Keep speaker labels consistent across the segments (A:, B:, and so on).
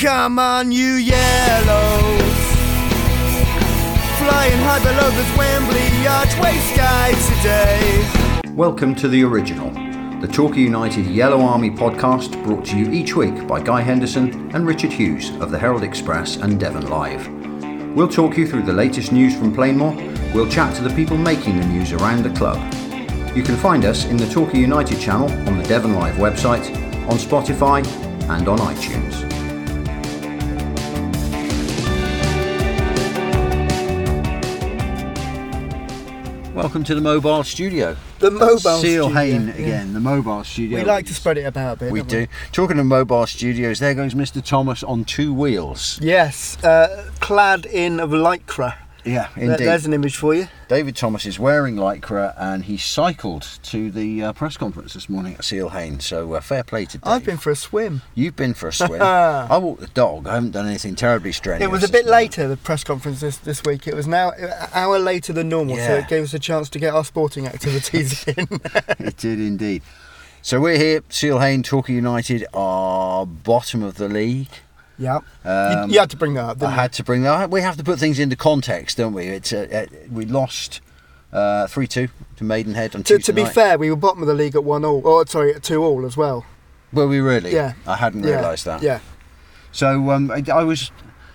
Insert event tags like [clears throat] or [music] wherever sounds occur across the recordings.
A: Come on, you yellows. Flying high below the Wembley archway sky today.
B: Welcome to The Original, the Torquay United Yellow Army podcast brought to you each week by Guy Henderson and Richard Hughes of the Herald Express and Devon Live. We'll talk you through the latest news from Plainmoor, we'll chat to the people making the news around the club. You can find us in the Torquay United channel on the Devon Live website, on Spotify, and on iTunes. Welcome to the mobile studio.
A: The mobile
B: Seal
A: studio,
B: Hain
A: yeah.
B: again, the mobile studio.
A: We like to spread it about a bit.
B: We
A: don't
B: do. Talking of mobile studios, there goes Mr. Thomas on two wheels.
A: Yes, uh, clad in of lycra.
B: Yeah, indeed.
A: There's an image for you.
B: David Thomas is wearing lycra and he cycled to the uh, press conference this morning at Seale-Hayne. So uh, fair play to Dave.
A: I've been for a swim.
B: You've been for a swim. [laughs] I walked the dog. I haven't done anything terribly strenuous.
A: It was a bit later, the press conference this, this week. It was now an hour later than normal, so it gave us a chance to get our sporting activities [laughs] in. [laughs]
B: it did indeed. So we're here, Seale-Hayne, Torquay United are bottom of the league.
A: Yeah.
B: Um,
A: you, you had to bring that up,
B: I
A: didn't
B: had to bring that. We have to put things into context, don't we? It's uh, uh, we lost uh, three two to Maidenhead on?
A: To,
B: Tuesday
A: to be
B: night.
A: fair, we were bottom of the league at one all. Or sorry, at two all as well.
B: Were we really?
A: Yeah.
B: I hadn't
A: Yeah.
B: realised that.
A: Yeah.
B: So um, I, I was.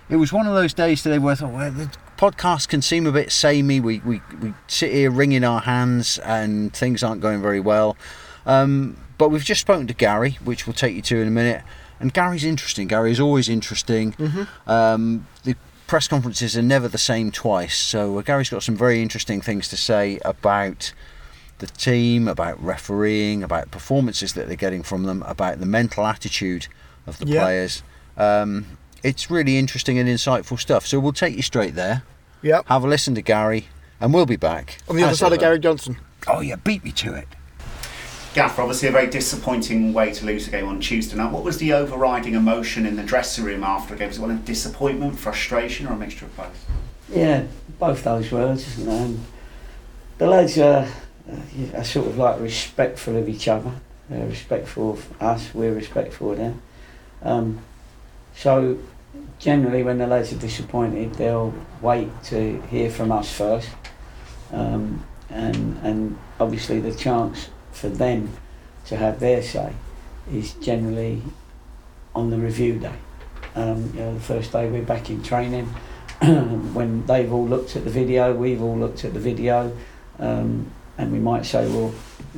B: It was one of those days today where I thought, well, the podcast can seem a bit samey. We we we sit here wringing our hands, and things aren't going very well. Um, but we've just spoken to Gary, which we'll take you to in a minute. And Gary's interesting. Gary is always interesting.
A: Mm-hmm.
B: Um, the press conferences are never the same twice. So uh, Gary's got some very interesting things to say about the team, about refereeing, about performances that they're getting from them, about the mental attitude of the
A: Yeah.
B: players. Um, it's really interesting and insightful stuff. So we'll take you straight there.
A: Yeah.
B: Have a listen to Gary, and we'll be back.
A: On the other side of. Gary Johnson.
B: Oh yeah, beat me to it.
C: Gaffer, obviously a very disappointing way to lose a game on Tuesday night. What was the overriding emotion in the dressing room after the game? Was it one of disappointment, frustration, or a mixture of both?
D: Yeah, both those words. The lads are, uh, are sort of like respectful of each other. They're respectful of us, we're respectful of them. Um, so generally when the lads are disappointed, they'll wait to hear from us first. Um, and, and obviously the chance for them to have their say is generally on the review day. Um, you know, the first day we're back in training, [clears throat] when they've all looked at the video, we've all looked at the video, um, and we might say, well,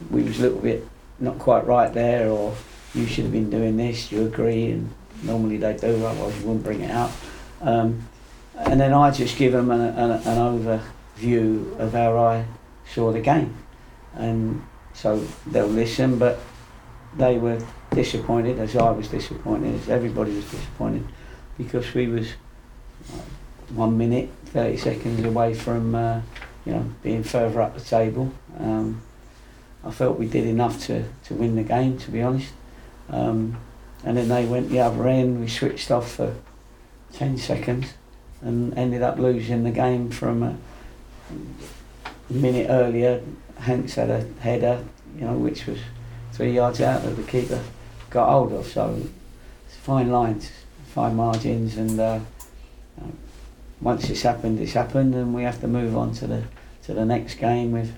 D: we was a little bit not quite right there, or you should have been doing this. You agree, and normally they do, otherwise you wouldn't bring it up. Um, and then I just give them an, an, an overview of how I saw the game, and so they'll listen, but they were disappointed, as I was disappointed, as everybody was disappointed, because we was uh, one minute, 30 seconds away from, uh, you know, being further up the table. Um, I felt we did enough to, to win the game, to be honest. Um, and then they went the other end, we switched off for 10 seconds and ended up losing the game from a minute earlier. Hanks had a header, you know, which was three yards out that the keeper got hold of. So it's fine lines, fine margins, and uh, uh, once it's happened, it's happened, and we have to move on to the to the next game with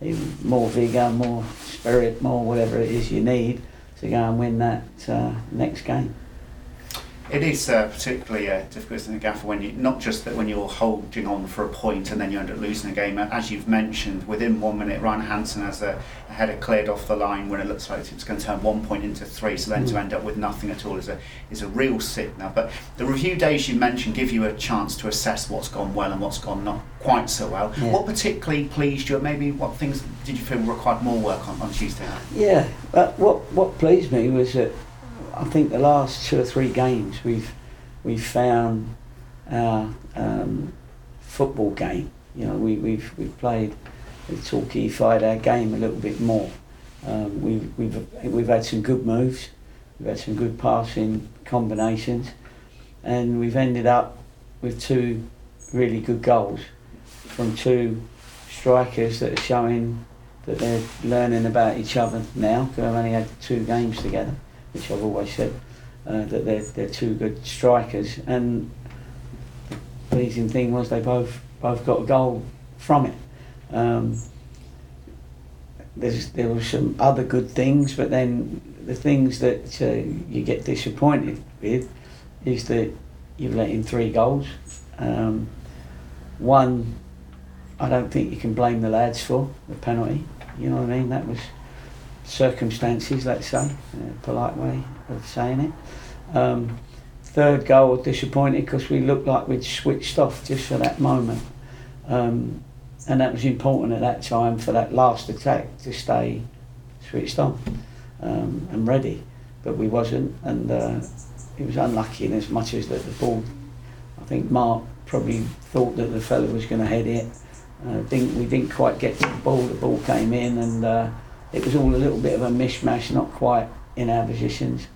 D: even more vigour, more spirit, more whatever it is you need to go and win that uh, next game.
C: It is uh, particularly uh, difficult, isn't it, Gaffer, when you not just that when you're holding on for a point and then you end up losing a game. As you've mentioned, within one minute, Ryan Hansen has a, a header cleared off the line when it looks like it's going to turn one point into three. So then to
D: Mm.
C: end up with nothing at all is a is a real sickener. But the review days you mentioned give you a chance to assess what's gone well and what's gone not quite so well.
D: Yeah.
C: What particularly pleased you? and Maybe what things did you feel required more work on on Tuesday night?
D: Yeah, but what what pleased me was that I think the last two or three games we've we've found our um, football game. You know, we, we've we've played, we've talkified our game a little bit more. Um, we've we've we've had some good moves, we've had some good passing combinations, and we've ended up with two really good goals from two strikers that are showing that they're learning about each other now. Because They've only had two games together, which I've always said. uh, that they're, they're two good strikers. And the pleasing thing was they both both got a goal from it. Um, there's, there were some other good things, but then the things that uh, you get disappointed with is that you've let in three goals. Um, one, I don't think you can blame the lads for the penalty. You know what I mean? That was circumstances, let's say, a polite way of saying it. Um, third goal, disappointed because we looked like we'd switched off just for that moment. Um, and that was important at that time for that last attack to stay switched on um, and ready. But we wasn't, and uh, it was unlucky in as much as that the ball. I think Mark probably thought that the fella was going to head it. Uh, didn't, we didn't quite get to the ball. The ball came in, and uh, it was all a little bit of a mishmash, not quite in our positions.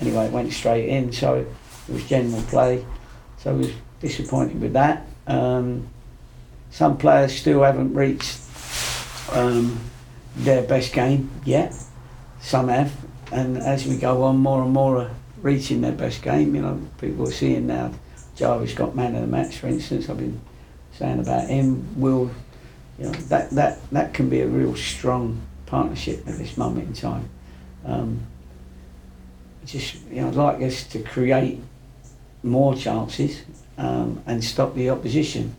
D: Anyway, it went straight in, so it was general play. So I was disappointed with that. Um, some players still haven't reached um, their best game yet. Some have, and as we go on, more and more are reaching their best game. You know, people are seeing now. Jarvis got man of the match, for instance. I've been saying about him. Will, you know, that that that can be a real strong partnership at this moment in time. Um, just you know, I'd like us to create more chances um, and stop the opposition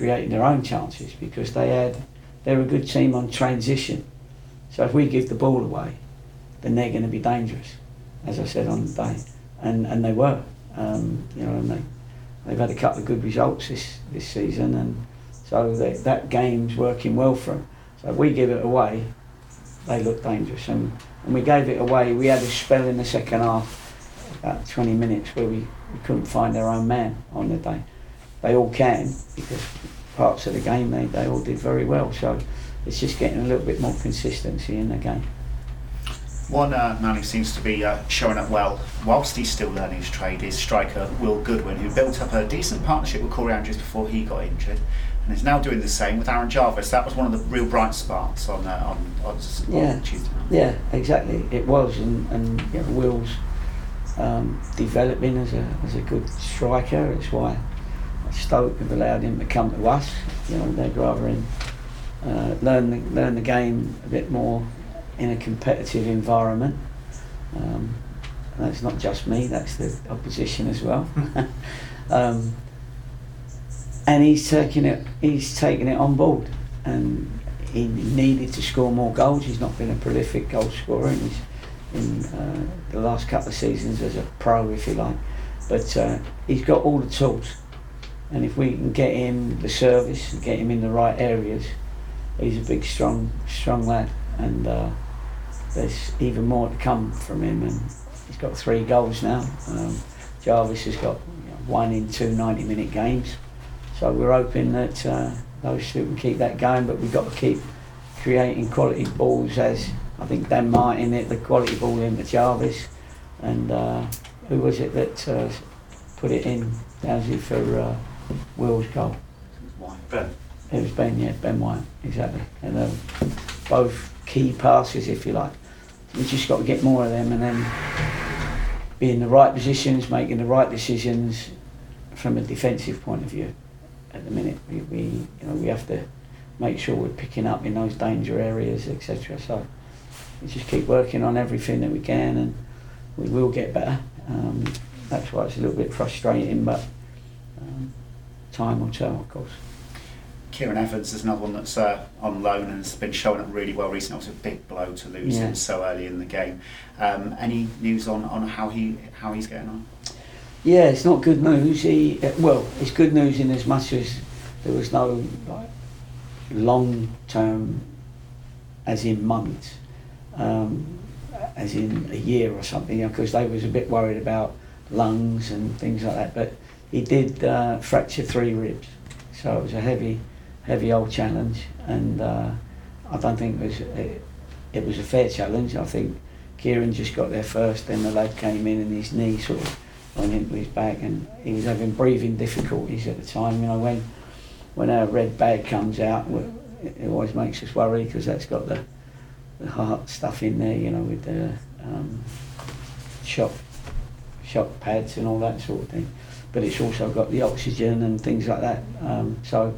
D: creating their own chances because they had they're a good team on transition. So if we give the ball away, then they're going to be dangerous, as I said on the day, and and they were. Um, you know, and they they've had a couple of good results this this season, and so they, that game's working well for them. So we give it away, they look dangerous, and and we gave it away. We had a spell in the second half, about 20 minutes, where we, we couldn't find our own man on the day they all can because parts of the game they, they all did very well. So it's just getting a little bit more consistency in the game.
C: One uh, man who seems to be uh, showing up well, whilst he's still learning his trade, is striker Will Goodwin, who built up a decent partnership with Corey Andrews before he got injured, and is now doing the same with Aaron Jarvis. That was one of the real bright spots on uh, on, on,
D: yeah.
C: Tuesday.
D: Yeah, exactly. It was, and, and you know, Will's um, developing as a as a good striker. It's why Stoke have allowed him to come to us. You know, they'd rather him uh, learn the, learn the game a bit more in a competitive environment. Um, that's not just me; that's the opposition as well. [laughs] um, and he's taking it. He's taking it on board, and he needed to score more goals. He's not been a prolific goal scorer in, uh, the last couple of seasons as a pro, if you like. But uh, he's got all the tools and if we can get him the service and get him in the right areas, he's a big, strong, strong lad, and uh, there's even more to come from him. And he's got three goals now. Um, Jarvis has got one in two 90-minute games, so we're hoping that uh, those two can keep that going. But we've got to keep creating quality balls, as I think Dan Martin hit the quality ball in to Jarvis, and uh, who was it that uh, put it in? Dowsy for. Uh, Will's goal.
C: Ben.
D: It was Ben, yeah, Ben White, exactly. And um, both key passes, if you like. We just got to get more of them and then be in the right positions, making the right decisions from a defensive point of view. At the minute, we, we you know we have to make sure we're picking up in those danger areas, etc. So we just keep working on everything that we can, and we will get better. Um, that's why it's a little bit frustrating, but um, time will tell, of course.
C: Kieran Evans is another one that's uh, on loan and has been showing up really well recently. It was a big blow to lose
D: Yeah.
C: him so early in the game. Um, any news on, on how he how he's getting on?
D: Yeah, it's not good news. He uh, well, it's good news in as much as there was no like long term, as in months, um, as in a year or something, because they was a bit worried about lungs and things like that. But he did uh, fracture three ribs, so it was a heavy, heavy old challenge, and uh, I don't think it was it, it was a fair challenge. I think Kieran just got there first, then the lad came in and his knee sort of went into his back, and he was having breathing difficulties at the time. You know when when our red bag comes out, it always makes us worry because that's got the the heart stuff in there. You know with the um, shock shock pads and all that sort of thing. But it's also got the oxygen and things like that. Um, so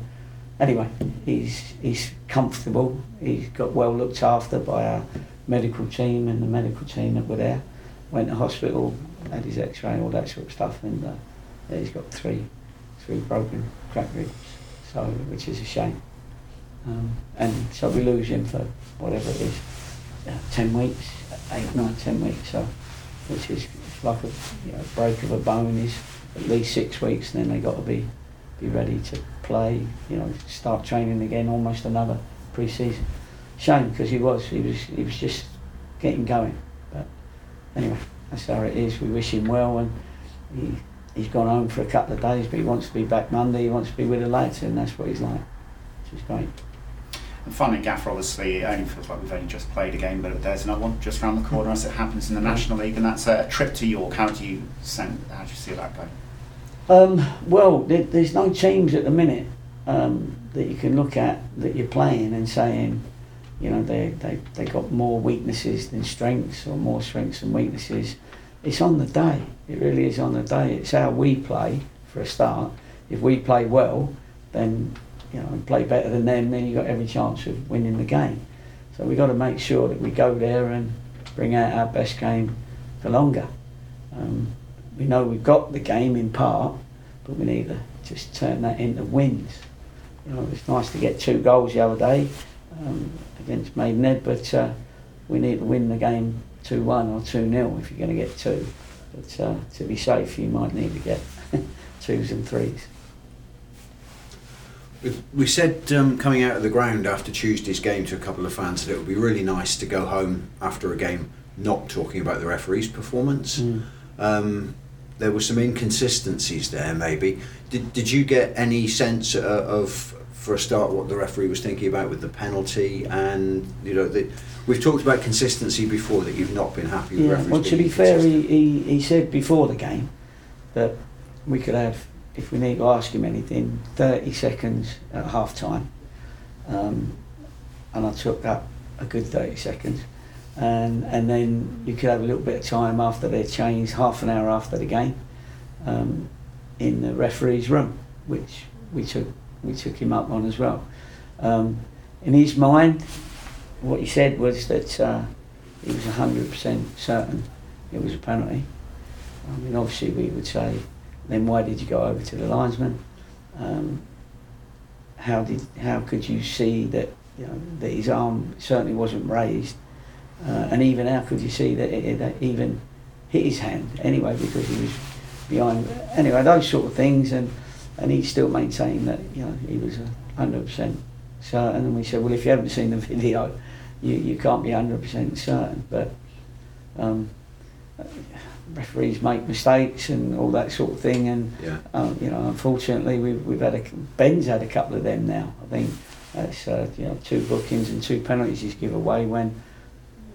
D: anyway, he's he's comfortable. He's got well looked after by our medical team and the medical team that were there. Went to hospital, had his X-ray, and all that sort of stuff, and uh, yeah, he's got three three broken crack ribs, so which is a shame. Um, and so we lose him for whatever it is, uh, ten weeks, eight, nine, ten weeks. So, which is like a you know, break of a bone is at least six weeks, and then they got to be be ready to play. You know, start training again, almost another pre-season. Shame because he was he was he was just getting going. But anyway, that's how it is. We wish him well, and he he's gone home for a couple of days, but he wants to be back Monday. He wants to be with the lads, and that's what he's like, which is great.
C: And finally, Gaffer, obviously, it only feels like we've only just played a game, but there's another one just around the corner as it happens in the National League, and that's a trip to York. How do you send, how do you see that going?
D: Um, well, there, there's no teams at the minute um, that you can look at that you're playing and saying, you know, they they they got more weaknesses than strengths or more strengths than weaknesses. It's on the day. It really is on the day. It's how we play for a start. If we play well, then you know, and play better than them, then you've got every chance of winning the game. So we've got to make sure that we go there and bring out our best game for longer. Um, we know we've got the game in part, but we need to just turn that into wins. You know, it's nice to get two goals the other day um, against Maidenhead, but uh, we need to win the game 2 1 or 2 0 if you're going to get two. But uh, to be safe, you might need to get [laughs] twos and threes.
B: We said um, coming out of the ground after Tuesday's game to a couple of fans that it would be really nice to go home after a game not talking about the referee's performance.
D: Mm.
B: Um, there were some inconsistencies there, maybe. Did, did you get any sense uh, of, for a start, what the referee was thinking about with the penalty? And, you know, the, we've talked about consistency before, that you've not been happy with
D: Yeah,
B: referees.
D: well, to be fair, he, he, he said before the game that we could have, if we need to ask him anything, 30 seconds at half time. Um, and I took that a good 30 seconds. And, and then you could have a little bit of time after they changed, half an hour after the game, um, in the referee's room, which we took, we took him up on as well. Um, in his mind, what he said was that uh, he was 100% certain it was a penalty. I mean, obviously, we would say, then why did you go over to the linesman? Um, how did how could you see that you know that his arm certainly wasn't raised, uh, and even how could you see that it, it even hit his hand anyway because he was behind. Anyway, those sort of things, and and he still maintained that you know he was hundred percent certain. And we said, well, if you haven't seen the [laughs] video, you you can't be hundred percent certain, but. Um, referees make mistakes and all that sort of thing, and
B: Yeah.
D: um, you know, unfortunately, we've we've had a Ben's had a couple of them now. I think that's uh, you know two bookings and two penalties he's give away when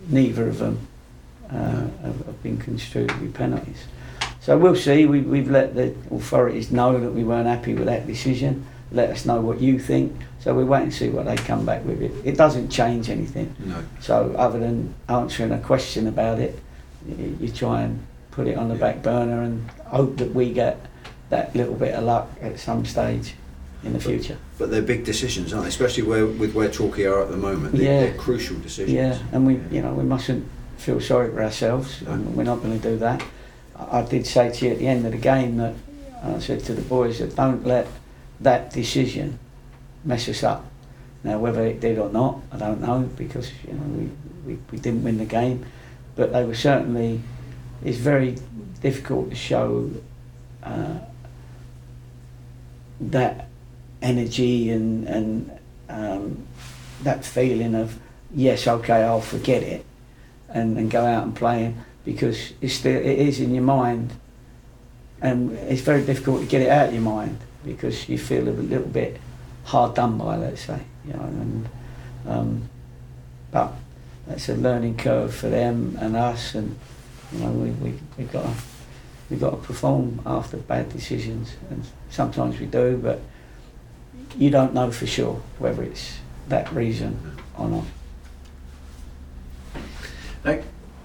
D: neither of them uh, have, have been construed to be penalties. So we'll see. We, we've let the authorities know that we weren't happy with that decision. Let us know what you think. So we wait and see what they come back with. It, it doesn't change anything.
B: No.
D: So other than answering a question about it, you, you try and put it on the
B: Yeah.
D: back burner and hope that we get that little bit of luck at some stage in the future.
B: But they're big decisions, aren't they? Especially where, with where Torquay are at the moment. They,
D: Yeah.
B: They're crucial decisions.
D: Yeah, and we, you know, we mustn't feel sorry for ourselves.
B: No.
D: and We're not going to do that. I, did say to you at the end of the game that I said to the boys that don't let that decision mess us up. Now, whether it did or not, I don't know because you know we, we, we didn't win the game, but they were certainly. It's very difficult to show uh, that energy and and um, that feeling of yes, okay, I'll forget it, and, and go out and play because it's it is in your mind, and it's very difficult to get it out of your mind because you feel a little bit hard done by, let's say, you know, and um, but that's a learning curve for them and us, and you know we we we've got to, we got to perform after bad decisions, and sometimes we do, but you don't know for sure whether it's that reason or not.
B: Now,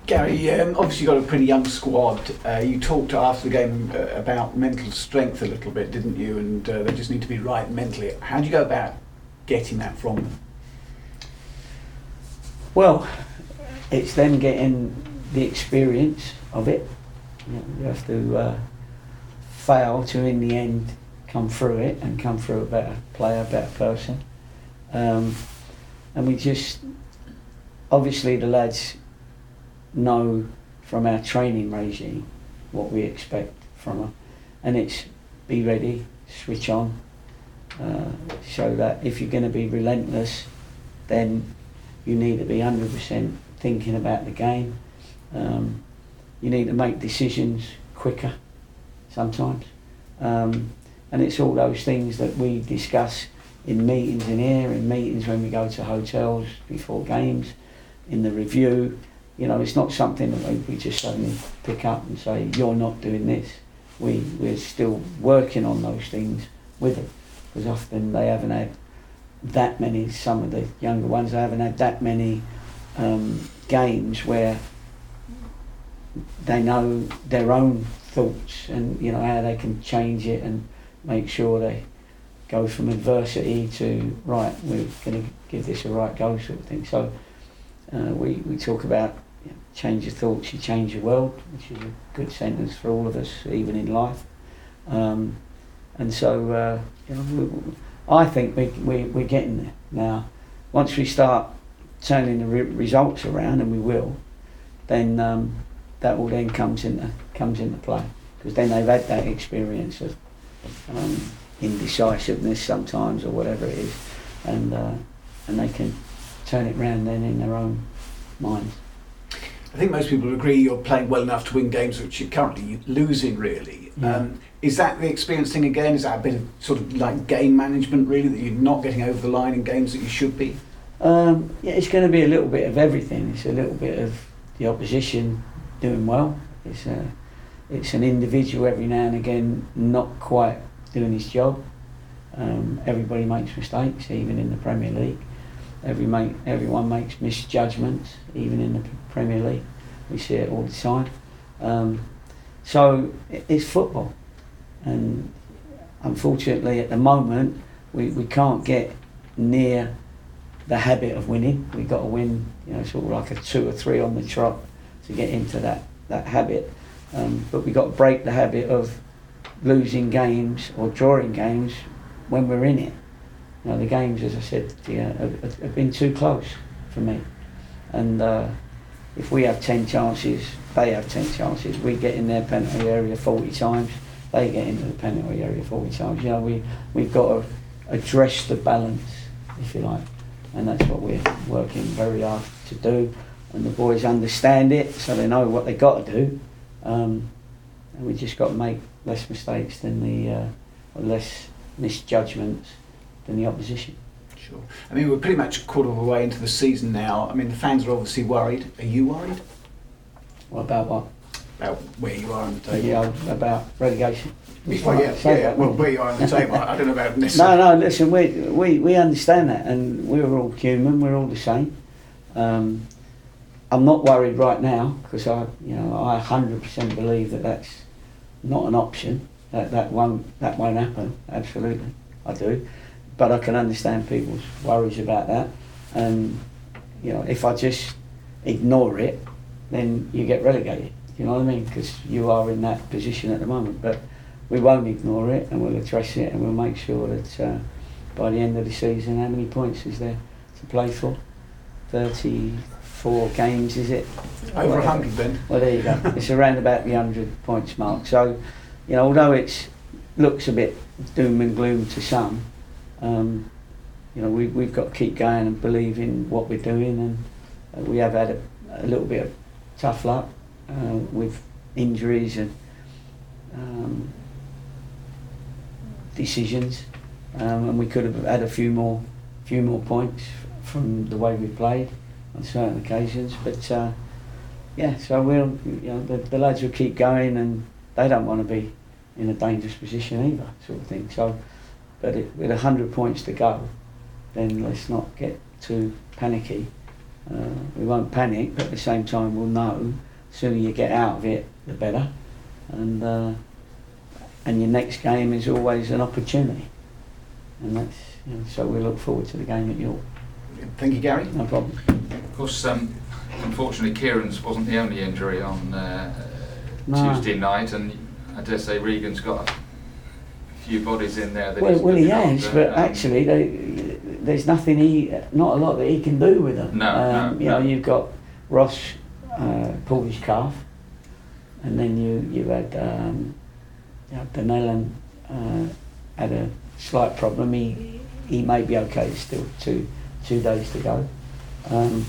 E: Gary, um, obviously you've got a pretty young squad. Uh, you talked after the game uh, about mental strength a little bit, didn't you? And uh, they just need to be right mentally. How do you go about getting that from them?
D: Well, it's them getting the experience of it. You, have to uh, fail to, in the end, come through it and come through a better player, a better person. Um, and we just, obviously, the lads know from our training regime what we expect from them, and it's be ready, switch on, uh, show that if you're going to be relentless, then you need to be 100% thinking about the game. Um, you need to make decisions quicker sometimes. Um, and it's all those things that we discuss in meetings in here, in meetings when we go to hotels before games, in the review. You know, it's not something that we just suddenly pick up and say, you're not doing this. We, we're still working on those things with them because often they haven't had that many, some of the younger ones, they haven't had that many um, games where they know their own thoughts and you know how they can change it and make sure they go from adversity to right we're going to give this a right go sort of thing so uh, we, we talk about change your thoughts you change your world which is a good sentence for all of us even in life um, and so uh, you know we, I think we, we, we're getting there now once we start turning the re- results around and we will then um, that will then comes into comes into play because then they've had that experience of um, indecisiveness sometimes or whatever it is, and uh, and they can turn it round then in their own minds.
E: I think most people agree you're playing well enough to win games which you're currently losing, really.
D: Yeah.
E: Um, is that the experience thing again? Is that a bit of sort of like game management, really, that you're not getting over the line in games that you should be?
D: Um, yeah, it's going to be a little bit of everything. It's a little bit of the opposition doing well. It's a, it's an individual every now and again not quite doing his job. Um, everybody makes mistakes, even in the Premier League. Every make, everyone makes misjudgments, even in the Premier League. We see it all the time. Um, so it's football, and unfortunately, at the moment, we, we can't get near the habit of winning. We've got to win, you know, sort of like a two or three on the trot to get into that, that habit. Um, but we've got to break the habit of losing games or drawing games when we're in it. You know, the games, as I said, yeah, have, have- been too close for me. And uh, if we have 10 chances, they have 10 chances. We get in their penalty area 40 times, they get into the penalty area 40 times. You know, we, we've got to address the balance, if you like. And that's what we're working very hard to do. And the boys understand it, so they know what they've got to do. Um, and we just got to make less mistakes than the, uh, or less misjudgments than the opposition.
E: Sure. I mean, we're pretty much a quarter of the way into the season now. I mean, the fans are obviously worried. Are you worried
D: What about what?
E: about where you are on the table?
D: Yeah, about relegation.
E: Well, yeah,
D: Say
E: yeah. Well, where you are on the table. I don't know about
D: this.
E: No,
D: no, listen, we, we, we understand that and we're all human, we're all the same. Um, I'm not worried right now because I, you know, I 100% believe that that's not an option. That, that, won't, that won't happen, absolutely, I do. But I can understand people's worries about that. And, you know, if I just ignore it, then you get relegated. You know what I mean? Because you are in that position at the moment. But we won't ignore it and we'll address it and we'll make sure that uh, by the end of the season, how many points is there to play for? 34 games, is it?
E: Over
D: Whatever.
E: 100 then.
D: Well, there you go. [laughs] it's around about the 100 points mark. So, you know, although it looks a bit doom and gloom to some, um, you know, we, we've got to keep going and believe in what we're doing. And uh, we have had a, a little bit of tough luck uh, with injuries and um, decisions. Um, and we could have had a few more, few more points from the way we played on certain occasions. But uh, yeah, so we'll, you know, the, the lads will keep going, and they don't want to be in a dangerous position either, sort of thing. So, but it, with a hundred points to go, then let's not get too panicky, Uh, we won't panic, but at the same time, we'll know the sooner you get out of it, the better. And uh, and your next game is always an opportunity. And that's you know, so we look forward to the game at York.
E: Thank you, Gary.
D: No problem.
F: Of course, um, unfortunately, Kieran's wasn't the only injury on uh,
D: No.
F: Tuesday night, and I dare say Regan's got a few bodies in there. That
D: Well,
F: he's
D: well, he has,
F: after,
D: but
F: um,
D: actually, they, there's nothing he, not a lot that he can do with them.
F: No,
D: um,
F: no,
D: you know, you've got Ross uh, pulled his calf, and then you you had um, you know, Denellen uh, had a slight problem. He he may be okay. Still two two days to go. Um,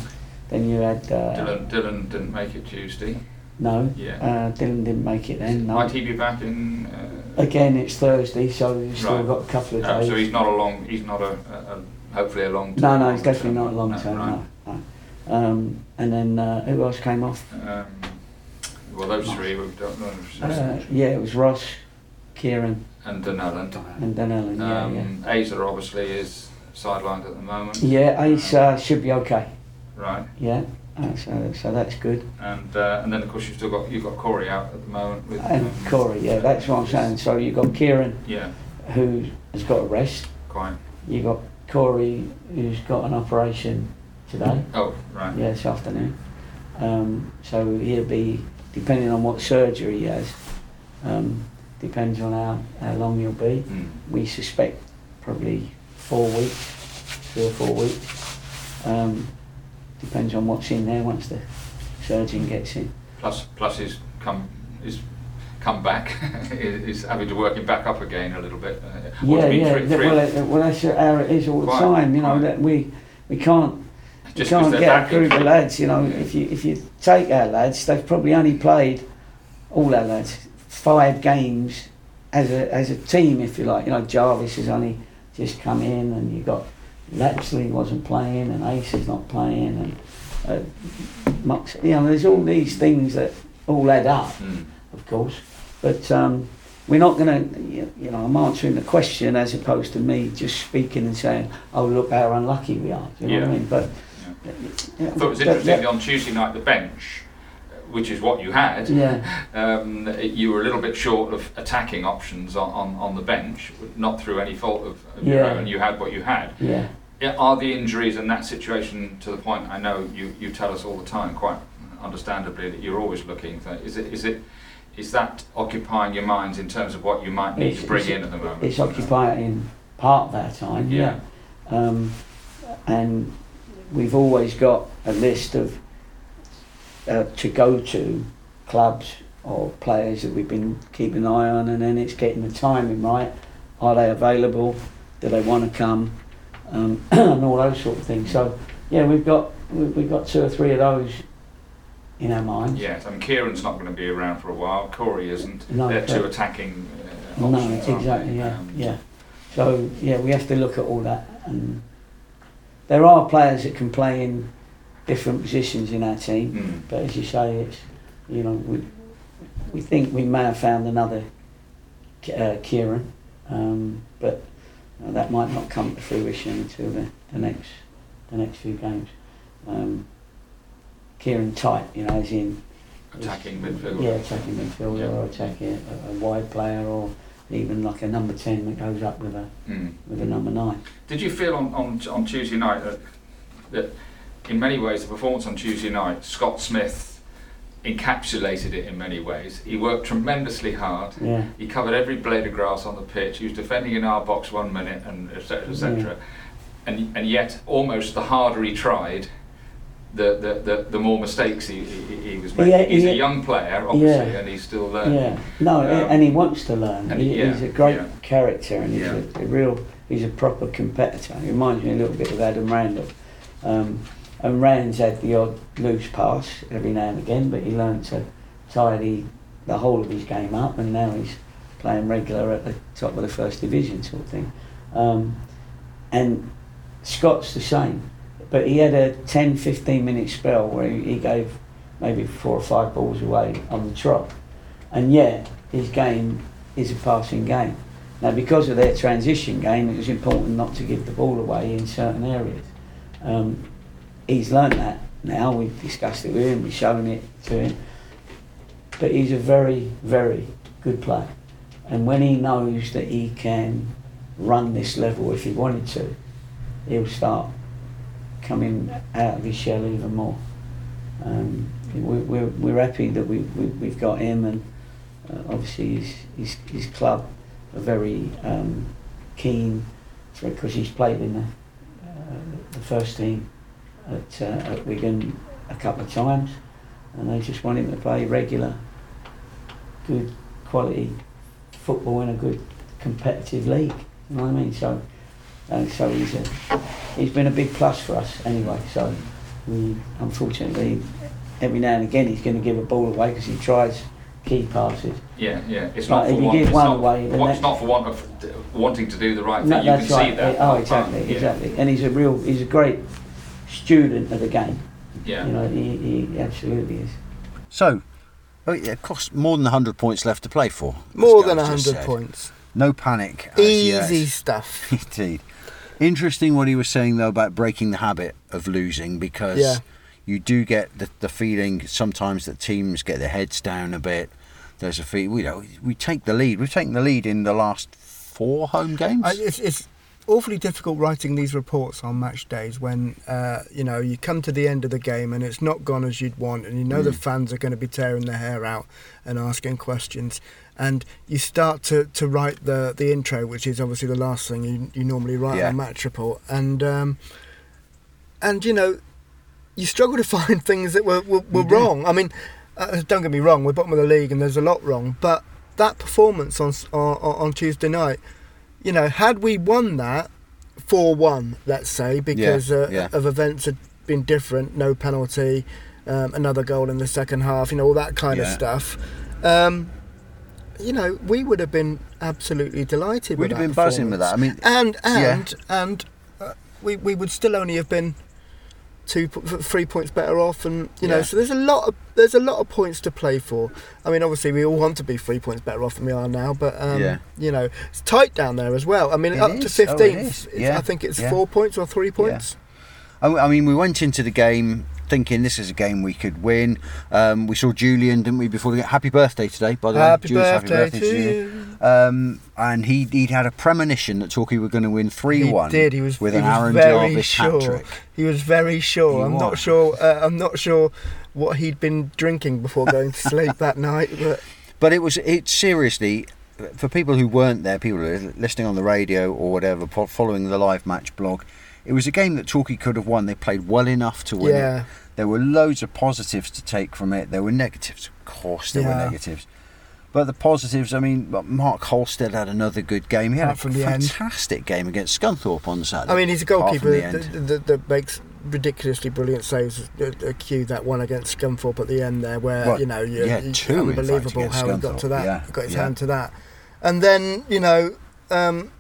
D: then you had uh,
F: Dylan, Dylan didn't make it Tuesday.
D: No.
F: Yeah.
D: Uh, Dylan didn't make it then. No.
F: Might he be back in? Uh,
D: Again, it's Thursday, so you've still
F: Right.
D: got a couple of
F: oh,
D: days.
F: so he's not a long. He's not a, a, a hopefully a long.
D: No, no, it's definitely not a long
F: No,
D: term.
F: right.
D: No, no. Um, and then uh, who else came off?
F: Um, well, those three we don't know.
D: Uh, yeah, it was Ross, Kieran,
F: and Denellen.
D: and Dan Ellen. Yeah,
F: Um, Azer obviously is sidelined at the moment.
D: yeah. Yeah, uh, should be okay.
F: Right.
D: Yeah, uh, so so that's good.
F: And uh, and then of course you've still got you've got Corey out at the moment with
D: And
F: um,
D: Corey, yeah, that's what I'm saying. So you've got Kieran,
F: Yeah,
D: who has got a rest.
F: quite.
D: You've got Corey, who's got an operation today.
F: Oh, right.
D: Yeah, this afternoon. Um, so he'll be, depending on what surgery he has, um, depends on how, how long he'll be.
F: Mm.
D: We suspect probably four weeks, three or four weeks. Um, depends on what's in there once the surgeon gets in.
F: Plus, plus he's come he's come back. [laughs] he's having to work him back up again a little bit. Uh,
D: yeah, yeah.
F: three- three-
D: well, uh, well, that's how it is all the
F: Quite,
D: time. You know
F: quite.
D: that we we can't
F: just
D: can't get a group of lads. You know, if you if you take our lads, they've probably only played all our lads five games as a as a team, if you like. You know, Jarvis has only just come in, and you have got Lapsley wasn't playing, and Ace is not playing, and uh, Mux. You know, there's all these things that all add up
F: Mm.
D: of course. But um, we're not going to, you know, I'm answering the question as opposed to me just speaking and saying, oh, look how unlucky we are. Do you know what I mean? But
F: I thought it was interesting on Tuesday night the bench, which is what you had.
D: Yeah,
F: Um, you were a little bit short of attacking options on, on, on the bench, not through any fault of, of your
D: Yeah.
F: own. You had what you had.
D: yeah.
F: Are the injuries in that situation to the point? I know you, you tell us all the time, quite understandably, that you're always looking. For, is it is it is that occupying your minds in terms of what you might need
D: It's-
F: to bring in at the moment?
D: It's occupying part of our time, yeah.
F: Yeah.
D: Um, and we've always got a list of uh, to go to clubs or players that we've been keeping an eye on, and then it's getting the timing right. Are they available? Do they want to come? Um, [clears throat] and all those sort of things. So yeah, we've got we- we've got two or three of those in our minds.
F: Yes, I mean Kieran's not going to be around for a while. Corey isn't.
D: No,
F: They're two attacking uh,
D: No,
F: options.
D: exactly. Yeah,
F: Um,
D: yeah. So yeah, we have to look at all that, and there are players that can play in different positions in our team.
F: mm.
D: But as you say, it's you know we we think we may have found another uh, Kieran, um, but uh, that might not come to fruition until the, the next the next few games. Um, Kieran tight, you know, as in
F: Attacking midfielder.
D: yeah, attacking midfielder
F: Yeah.
D: or attacking a, a wide player or even like a number ten that goes up with a
F: Mm.
D: with a number nine.
F: Did you feel on, on, on Tuesday night that, that in many ways the performance on Tuesday night, Scott Smith encapsulated it in many ways. He worked tremendously hard.
D: Yeah,
F: He covered every blade of grass on the pitch. He was defending in our box one minute and etc. etc. And and yet almost the harder he tried, the the, the, the more mistakes he, he, he was making.
D: Yeah,
F: he's
D: yeah.
F: a young player, obviously,
D: Yeah.
F: and he's still learning.
D: yeah. No,
F: Um,
D: and he wants to learn.
F: and
D: He,
F: yeah,
D: he's a great
F: yeah.
D: character and he's
F: Yeah.
D: a, a real. He's a proper competitor. He reminds me a little bit of Adam Randell. Um, and Rand's had the odd loose pass every now and again, but he learned to tidy the whole of his game up, and now he's playing regular at the top of the first division sort of thing. Um, and Scott's the same, but he had a 10 15 minute spell where he, he gave maybe four or five balls away on the trot. And yet, his game is a passing game. Now, because of their transition game, it was important not to give the ball away in certain areas. Um, he's learnt that now. We've discussed it with him. We've shown it to him. But he's a very, very good player. And when he knows that he can run this level if he wanted to, he'll start coming out of his shell even more. Um, we, we're, we're happy that we, we, we've got him, and uh, obviously his, his, his club are very um, keen because he's played in the, uh, the first team at, uh, at Wigan a couple of times, and they just want him to play regular, good quality football in a good competitive league. You know what I mean? So, and so he's a, he's been a big plus for us anyway. So, we unfortunately every now and again he's going to give a ball away because he tries key passes.
F: Yeah, yeah. It's
D: Right,
F: not for
D: if you
F: want,
D: give one
F: not,
D: away, then
F: wa-
D: that-
F: it's not for want of wanting to do the right thing.
D: No,
F: you can
D: that's
F: see that.
D: Oh, exactly,
F: part, yeah.
D: exactly. And he's a real, he's a great student of the game.
F: Yeah.
D: You know, he, he absolutely is.
B: So, oh yeah, of course, more than 100 points left to play for.
G: More than
B: just
G: 100 points.
B: No panic.
G: Easy
B: yet. [laughs]
G: stuff.
B: Indeed. Interesting what he was saying though about breaking the habit of losing because
G: Yeah.
B: you do get the, the feeling sometimes that teams get their heads down a bit. There's a feel, you know, we take the lead. We've taken the lead in the last four home games.
G: I, it's, it's awfully difficult writing these reports on match days when uh, you know you come to the end of the game and it's not gone as you'd want, and you know the
B: Mm.
G: fans are going to be tearing their hair out and asking questions, and you start to, to write the the intro, which is obviously the last thing you, you normally write
B: Yeah.
G: on a match report, and um, and you know you struggle to [laughs] find things that were were, were wrong. I mean, uh, don't get me wrong, we're bottom of the league and there's a lot wrong, but that performance on on, on Tuesday night, you know, had we won that four one, let's say, because uh,
B: yeah.
G: of events had been different, no penalty, um, another goal in the second half, you know, all that kind of stuff. Um, you know, we would have been absolutely delighted.
B: We'd
G: with
B: have been buzzing with that. I mean,
G: and
B: Yeah.
G: and and uh, we we would still only have been two three points better off and you know
B: Yeah.
G: so there's a lot of there's a lot of points to play for i mean obviously we all want to be three points better off than we are now but um,
B: Yeah.
G: you know it's tight down there as well i mean
B: It
G: up
B: is.
G: to
B: Oh,
G: 15th
B: is.
G: it's-
B: Yeah.
G: i think it's four points or three points
B: I I mean, we went into the game thinking this is a game we could win. Um, we saw Julian, didn't we, before the game? Happy birthday today, by the
G: happy,
B: way. Julius,
G: birthday to
B: Julian.
G: you
B: Um, and he he'd had a premonition that Torquay were going to win three one.
G: he did he was
B: with
G: he
B: an
G: was
B: Aaron
G: very
B: Jarvis
G: sure
B: hat trick.
G: he was very sure
B: He
G: i'm not sure uh, i'm not sure what he'd been drinking before going to sleep that night but [laughs]
B: But it was it seriously for people who weren't there, people who were listening on the radio or whatever, following the live match blog. It was a game that Torquay could have won. They played well enough to win it. There were loads of positives to take from it. There were negatives, of course, there were negatives. But the positives, I mean, Mark Halstead had another good game. He had
G: Apart
B: a
G: the end.
B: fantastic game against Scunthorpe on Saturday.
G: I mean, he's a goalkeeper
B: the
G: that,
B: end.
G: that, that makes ridiculously brilliant saves. A, a cue that one against Scunthorpe at the end there, where
B: Well,
G: you know, you,
B: yeah, two, fact,
G: unbelievable
B: against
G: how he got to that,
B: yeah,
G: got his
B: yeah.
G: hand to that, and then you know, um,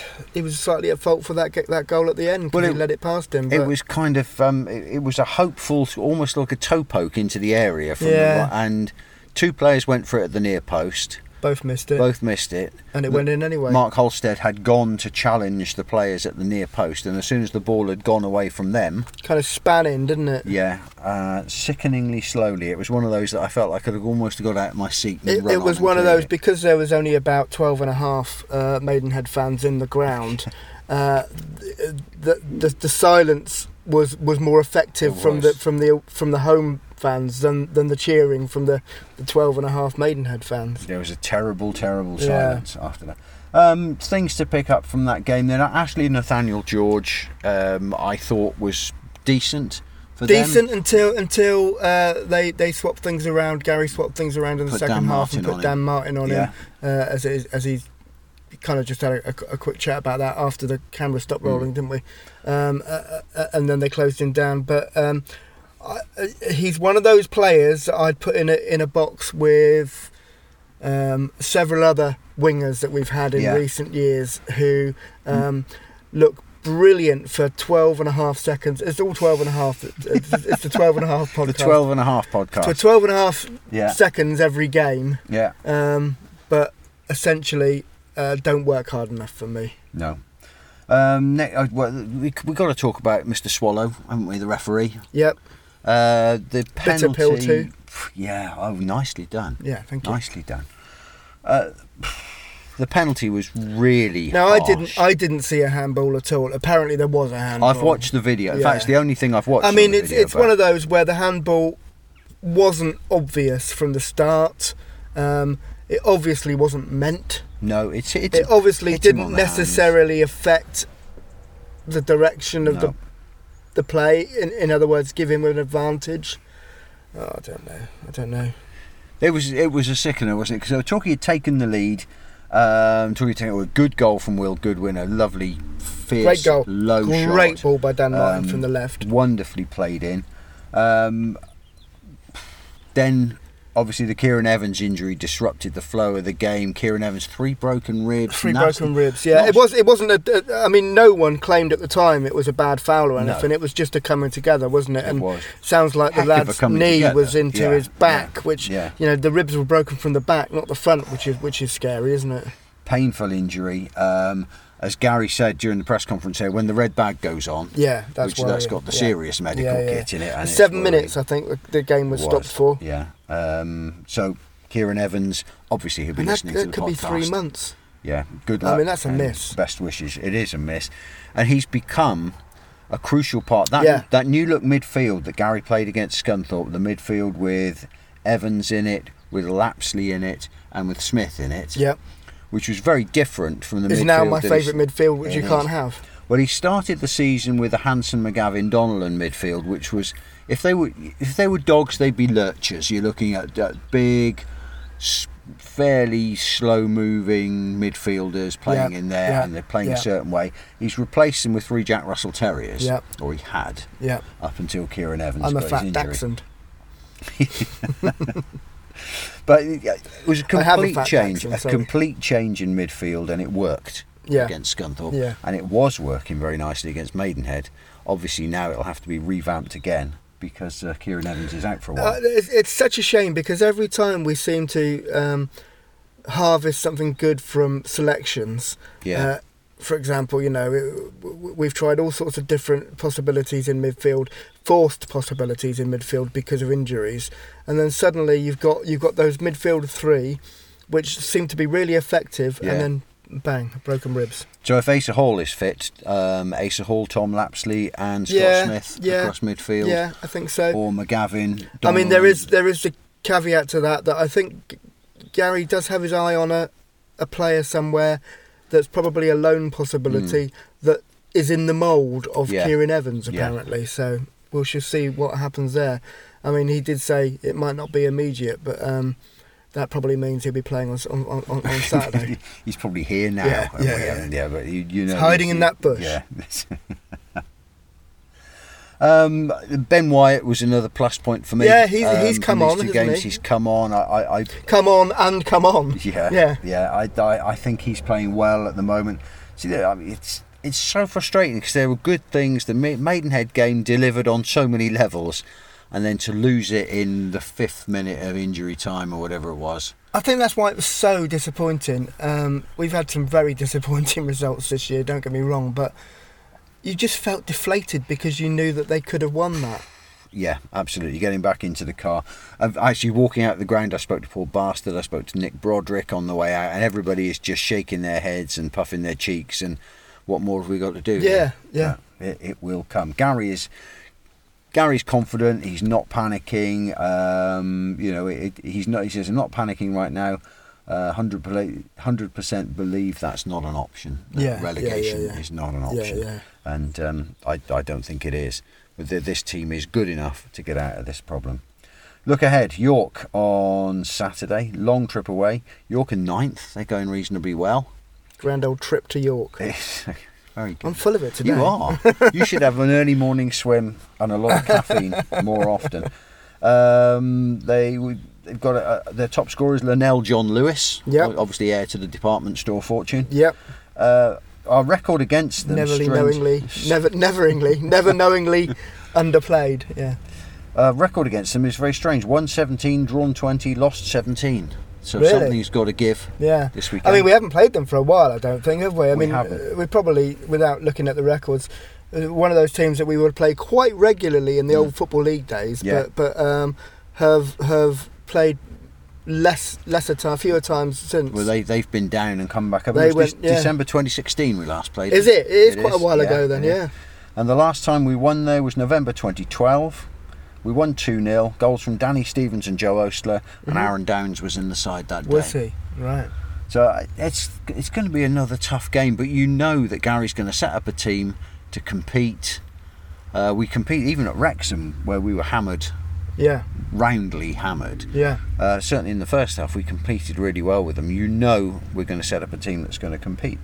G: [sighs] he was slightly at fault for that that goal at the end
B: Well,
G: he
B: it-
G: let it past him.
B: It was kind of um, it, it was a hopeful, almost like a toe poke into the area from
G: Yeah.
B: the, and two players went for it at the near post.
G: Both missed it,
B: Both missed it.
G: and it
B: the-
G: went in anyway.
B: Mark Halstead had gone to challenge the players at the near post, and as soon as the ball had gone away from them,
G: kind of span in, didn't it?
B: yeah, uh, sickeningly slowly. It was one of those that I felt like I could have almost got out of my seat. And
G: It,
B: run
G: it
B: on
G: was
B: and
G: one of those
B: it.
G: because there was only about 12 and a half uh, Maidenhead fans in the ground. [laughs] uh, the, the the silence was was more effective
B: It
G: from the from the from the home fans than than the cheering from the, the 12 and a half Maidenhead fans.
B: There was a terrible, terrible
G: Yeah.
B: silence after that. Um, things to pick up from that game then. Ashley Nathaniel George, um, I thought was decent for them.
G: Decent until until uh, they they swapped things around. Gary swapped things around in the
B: Put
G: second
B: Dan
G: half
B: Martin
G: and put
B: on him.
G: Dan Martin on
B: Yeah.
G: him uh, as it is, as he's kind of just had a, a, a quick chat about that after the camera stopped
B: Mm.
G: rolling, didn't we? Um, uh, uh, and then they closed him down. But um, I, he's one of those players that I'd put in a in a box with um, several other wingers that we've had in
B: Yeah.
G: recent years who um, look brilliant for 12 and a half seconds. It's all 12 and a half. It's, the 12 and a half [laughs] podcast.
B: The 12 and a half podcast.
G: For 12 and a half
B: yeah,
G: seconds every game,
B: yeah,
G: um, but essentially uh, don't work hard enough for me.
B: no. Um, ne- uh, well, we we got to talk about Mr. Swallow, haven't we? The referee.
G: Yep.
B: Uh, the
G: Bitter
B: penalty.
G: pill too.
B: Yeah. Oh, nicely done.
G: Yeah, thank you.
B: Nicely done. Uh, the penalty was really.
G: No, I didn't. I didn't see a handball at all. Apparently, there was a handball.
B: I've watched the video. In
G: Yeah.
B: fact, it's the only thing I've watched.
G: I mean, it's
B: video,
G: it's one of those where the handball wasn't obvious from the start. Um, it obviously wasn't meant.
B: No, it's it's.
G: It obviously didn't
B: the hands.
G: necessarily affect the direction of
B: No.
G: the play. In in other words, give him an advantage. Oh, I don't know. I don't know.
B: It was it was a sickener, wasn't it? Because Torquay had taken the lead. Um, Torquay taken a good goal from Will Goodwin, a lovely, fierce,
G: Great goal.
B: low
G: Great
B: shot.
G: ball by Dan Martin
B: Um,
G: from the left.
B: wonderfully played in. Um, then, obviously, the Kieran Evans injury disrupted the flow of the game. Kieran Evans three broken ribs.
G: Three broken ribs. Yeah,
B: not-
G: it was. It wasn't a. I mean, no one claimed at the time it was a bad foul or
B: No.
G: anything. It was just a coming together, wasn't it?
B: It
G: And
B: was.
G: sounds like the
B: Heck a
G: lad's knee
B: together.
G: was into
B: Yeah,
G: his back,
B: yeah,
G: which
B: yeah.
G: you know the ribs were broken from the back, not the front, which is which is scary, isn't it?
B: Painful injury. Um, as Gary said during the press conference here, when the red bag goes on,
G: Yeah, that's
B: which that's got the serious medical kit in it. And
G: Seven minutes, I think, the- game was, stopped for.
B: Yeah. Um, so Kieran Evans, obviously, he'll be
G: And that,
B: listening to
G: that
B: the
G: could be three months.
B: Yeah, good luck.
G: I mean, that's a miss.
B: Best wishes. It is a miss, and he's become a crucial part. That
G: Yeah.
B: that new look midfield that Gary played against Scunthorpe, the midfield with Evans in it, with Lapsley in it, and with Smith in it,
G: Yep,
B: which was very different from the
G: is
B: midfield.
G: now my favourite midfield, which you can't
B: is.
G: have.
B: Well, he started the season with a Hanson, McGavin, Donnellan midfield, which was if they were if they were dogs, they'd be lurchers. You're looking at uh, big, fairly slow-moving midfielders playing
G: Yeah,
B: in there,
G: yeah,
B: and they're playing
G: yeah.
B: a certain way. He's replaced them with three Jack Russell Terriers, or he had
G: Yeah,
B: up until Kieran Evans
G: I'm a fat dachshund. [laughs] [laughs]
B: But it was a
G: I have a
B: complete
G: fat
B: change,
G: dachshund,
B: a complete change in midfield, and it worked
G: Yeah.
B: against Scunthorpe,
G: Yeah.
B: and it was working very nicely against Maidenhead. Obviously, now it'll have to be revamped again because uh, Kieran Evans is out for a while.
G: Uh, it's, it's such a shame because every time we seem to um, harvest something good from selections,
B: yeah,
G: uh, for example, you know, it- we've tried all sorts of different possibilities in midfield, forced possibilities in midfield because of injuries, and then suddenly you've got you've got those midfield three, which seem to be really effective,
B: Yeah.
G: and then bang, broken ribs.
B: so if Asa Hall is fit, um, Asa Hall, Tom Lapsley, and Scott
G: Yeah,
B: Smith
G: yeah,
B: across midfield,
G: Yeah, I think so.
B: or McGavin.
G: I mean, there is there is the caveat to that that I think Gary does have his eye on a a player somewhere that's probably a loan possibility that is in the mould of.
B: Yeah.
G: Kieran Evans
B: Yeah.
G: apparently. So we'll just see what happens there. I mean, he did say it might not be immediate, but um, that probably means he'll be playing on on, on, Saturday. [laughs]
B: He's probably here now.
G: Yeah, yeah, yeah.
B: yeah, but you, you know,
G: hiding in that bush.
B: Yeah. [laughs] um, Ben Wyatt was another plus point for me.
G: Yeah, he's-
B: um,
G: he's come on,
B: two games.
G: he?
B: He's come on. I, I, I
G: come on and come on.
B: yeah,
G: Yeah.
B: yeah. I, I, I think he's playing well at the moment. See, I mean, it's it's so frustrating because there were good things. The Maidenhead game delivered on so many levels, and then to lose it in the fifth minute of injury time or whatever it was.
G: I think that's why it was so disappointing. Um, we've had some very [laughs] disappointing results this year, don't get me wrong, but you just felt deflated because you knew that they could have won that.
B: Yeah, absolutely. Getting back into the car. I've actually walking out the ground, I spoke to Paul Bastard, I spoke to Nick Broderick on the way out, and everybody is just shaking their heads and puffing their cheeks. And what more have we got to do?
G: Yeah, yeah.
B: It, it will come. Gary is. Gary's confident. He's not panicking. Um, you know, it, he's not. He says, "I'm not panicking right now." Uh, Hundred percent believe that's not an option.
G: Yeah, yeah, yeah,
B: relegation
G: yeah.
B: is not an option and um, I, I don't think it is. But th- this team is good enough to get out of this problem. Look ahead, York on Saturday, long trip away. York in ninth, they're going reasonably well.
G: Grand old trip to York. [laughs]
B: Very good.
G: I'm full of it today.
B: You are. you should have an early morning swim and a lot of [laughs] caffeine more often. Um, they would. They've got a, a, their top scorer is Lenell John Lewis,
G: Yep.
B: obviously heir to the department store fortune.
G: Yep.
B: Uh, our record against them,
G: Neverly
B: strange-
G: knowingly, never, neveringly, never knowingly [laughs] underplayed. Yeah.
B: Uh, record against them is very strange. Won 17, drawn 20, lost 17. So
G: Really?
B: something's got to give
G: Yeah.
B: this weekend.
G: I mean, we haven't played them for a while, I don't think, have we? I
B: We
G: mean,
B: haven't.
G: uh, we probably, without looking at the records, uh, one of those teams that we would play quite regularly in the
B: Mm.
G: old football league days,
B: Yeah.
G: but but um, have have played less lesser time, fewer times since.
B: well, they they've been down and come back up.
G: They
B: it was
G: went-
B: Dec-
G: yeah.
B: December 2016 we last played.
G: is it? It is
B: It
G: quite
B: is,
G: a while
B: yeah,
G: ago then,
B: is.
G: yeah.
B: And the last time we won there was November 2012. We won 2 0. Goals from Danny Stevens and Joe Oastler, and
G: Mhm.
B: Aaron Downes was in the side that day.
G: Was he? Right.
B: So uh, it's it's going to be another tough game, but you know that Gary's going to set up a team to compete. Uh, we compete even at Wrexham, where we were hammered,
G: Yeah.
B: roundly hammered.
G: Yeah.
B: Uh, certainly in the first half, we competed really well with them. You know we're going to set up a team that's going to compete.